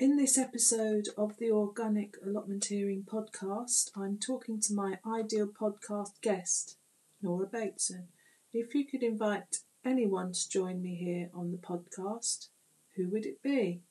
In this episode of the Organic Allotmenteering podcast, I'm talking to my ideal podcast guest, Nora Bateson. If you could invite anyone to join me here on the podcast, who would it be?